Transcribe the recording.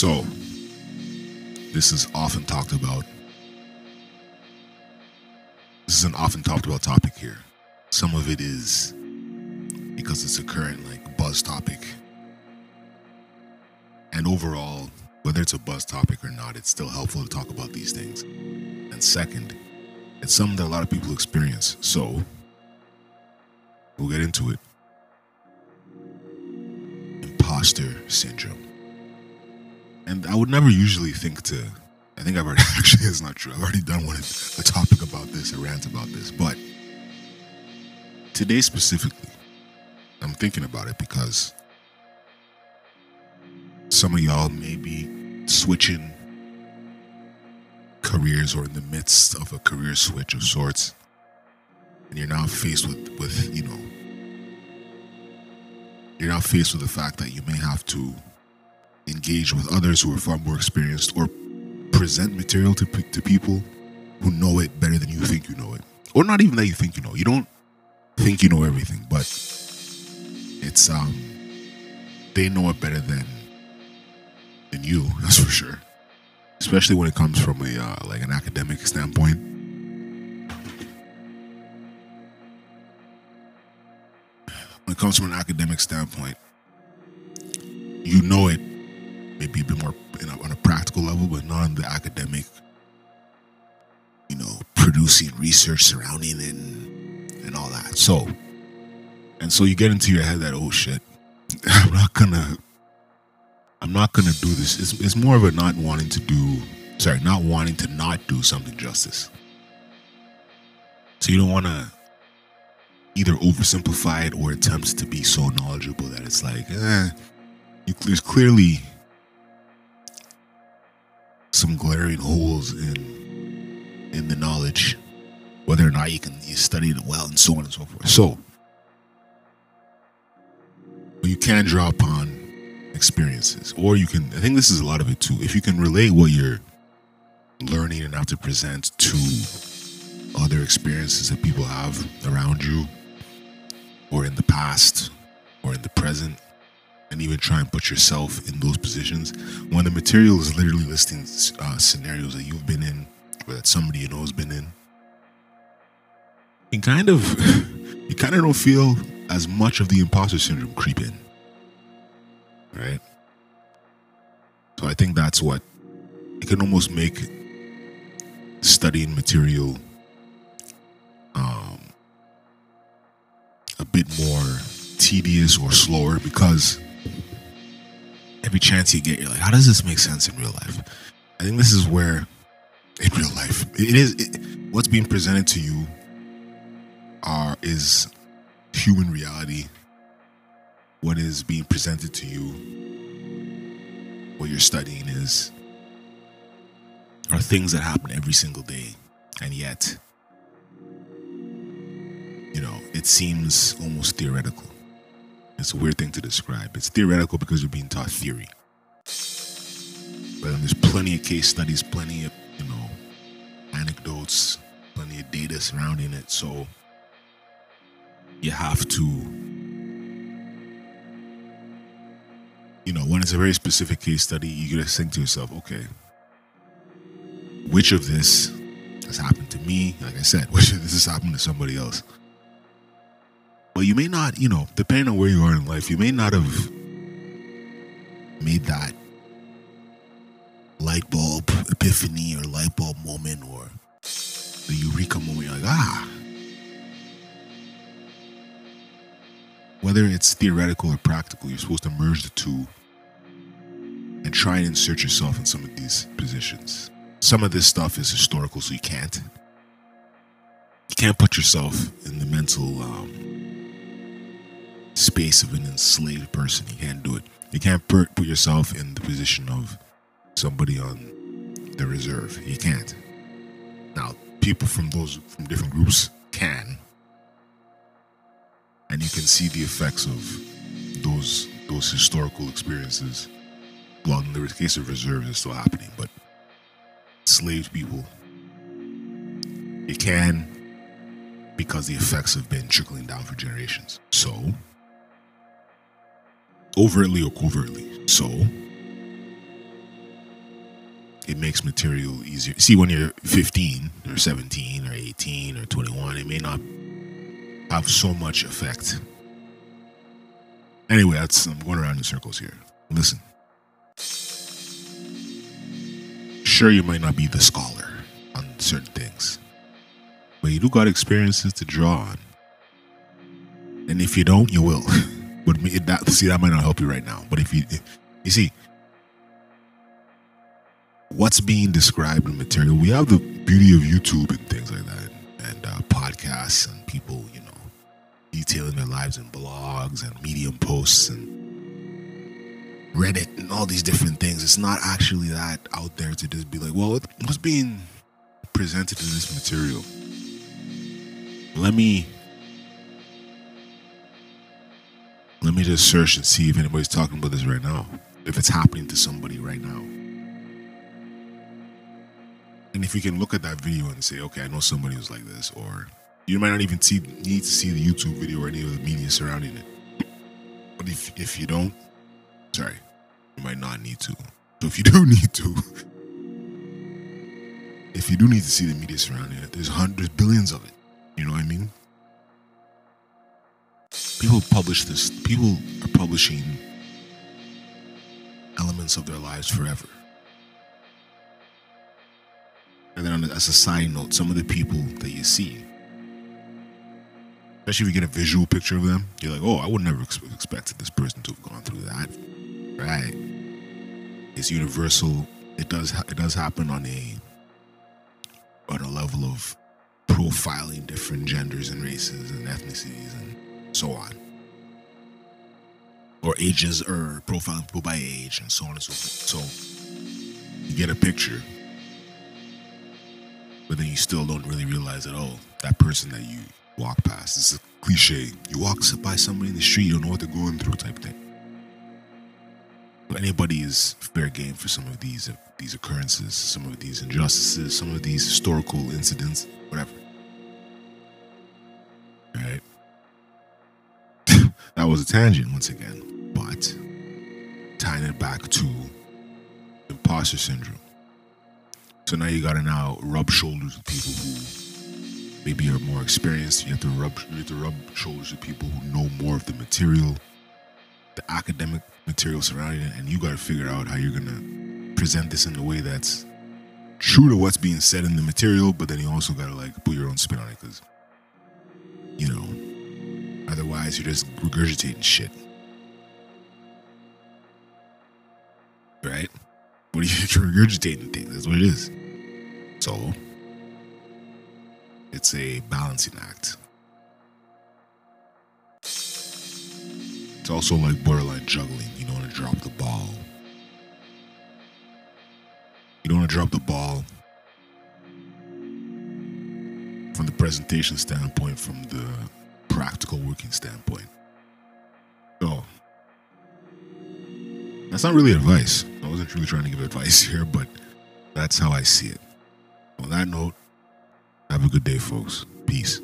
So, this is often talked about. This is an often talked about topic here. Some of it is because it's a current like buzz topic. And overall, whether it's a buzz topic or not, it's still helpful to talk about these things. And second, it's something that a lot of people experience. So, we'll get into it. Imposter syndrome. And I would never usually think to, I think I've already, actually, it's not true. I've already done one, a topic about this, a rant about this. But today specifically, I'm thinking about it because some of y'all may be switching careers or in the midst of a career switch of sorts and you're now faced with with you know you're now faced with the fact that you may have to engage with others who are far more experienced or present material to, to people who know it better than you think you know it. Or not even that you think you know. You don't think you know everything but it's um they know it better than than you that's for sure. Especially when it comes from a uh, like an academic standpoint. When it comes from an academic standpoint, you know it maybe a bit more a, on a practical level, but not on the academic. You know, producing research surrounding it and, and all that. So, and so you get into your head that oh shit, I'm not gonna I'm not to do this. It's, it's more of a not wanting to do, sorry, not wanting to not do something justice. So you don't want to either oversimplify it or attempt to be so knowledgeable that it's like, eh, you, there's clearly some glaring holes in in the knowledge, whether or not you can you study it well and so on and so forth. So you can draw upon experiences. Or you can, I think this is a lot of it too. If you can relate what you're learning and have to present to other experiences that people have around you, or in the past, or in the present, even try and put yourself in those positions. When the material is literally listing uh, scenarios that you've been in, or that somebody you know has been in, you kind of, you kind of don't feel as much of the imposter syndrome creep in right? So I think that's what it can almost make studying material um, a bit more tedious or slower because every chance you get, you're like, how does this make sense in real life? I think this is where, in real life, it is it, what's being presented to you are is human reality what is being presented to you, what you're studying is, are things that happen every single day. And yet, you know, it seems almost theoretical. It's a weird thing to describe. It's theoretical because you're being taught theory. But there's plenty of case studies, plenty of, you know, anecdotes, plenty of data surrounding it. So you have to you know, when it's a very specific case study, you gotta think to yourself, okay, which of this has happened to me? Like I said, which of this has happened to somebody else? But you may not, you know, depending on where you are in life, you may not have made that light bulb epiphany or light bulb moment or the eureka moment. You're like, ah. Whether it's theoretical or practical, you're supposed to merge the two and try and insert yourself in some of these positions. Some of this stuff is historical, so you can't. You can't put yourself in the mental um, space of an enslaved person. You can't do it. You can't put yourself in the position of somebody on the reserve. You can't. Now, people from those from different groups can, and you can see the effects of those those historical experiences well, in the case of reserves, it's still happening, but enslaved people, it can because the effects have been trickling down for generations. So, overtly or covertly. So, it makes material easier. See, when you're 15 or 17 or 18 or 21, it may not have so much effect. Anyway, that's I'm going around in circles here. Listen. Sure, you might not be the scholar on certain things, but you do got experiences to draw on. And if you don't, you will. but me, that see that might not help you right now. But if you, you see, what's being described in material, we have the beauty of YouTube and things like that, and uh, podcasts and people, you know, detailing their lives in blogs and Medium posts and Reddit and all these different things. It's not actually that out there to just be like, well, what's being presented in this material? Let me me just search and see if anybody's talking about this right now. If it's happening to somebody right now. And if you can look at that video and say, okay, I know somebody who's like this, or you might not even see need to see the YouTube video or any of the media surrounding it. But if if you don't, sorry, you might not need to. So if you do need to, if you do need to see the media surrounding it, there's hundreds, billions of it. You know what I mean? People publish this. People are publishing elements of their lives forever. And then, as a side note, some of the people that you see, especially if you get a visual picture of them, you're like, oh, I would never ex- expected this person to have gone through that. Right? It's universal. It does. It does happen on a on a level of profiling different genders and races and ethnicities and so on, or ages, or profiling people by age and so on and so forth. So you get a picture but then you still don't really realize at all oh, that person that you walk past is a cliche. You walk by somebody in the street you don't know what they're going through type thing. But anybody is fair game for some of these uh, these occurrences some of these injustices some of these historical incidents whatever that was a tangent once again but tying it back to imposter syndrome so now you gotta now rub shoulders with people who maybe are more experienced. You have to rub you have to rub shoulders with people who know more of the material, the academic material surrounding it, and you gotta figure out how you're gonna present this in a way that's true to what's being said in the material, but then you also gotta like put your own spin on it because you know, otherwise you're just regurgitating shit. Right? What are you regurgitating things? That's what it is. So it's a balancing act. It's also like borderline juggling. You don't want to drop the ball. You don't want to drop the ball from the presentation standpoint, from the practical working standpoint. So that's not really advice. I wasn't really trying to give advice here, but that's how I see it. On that note, have a good day, folks. Peace.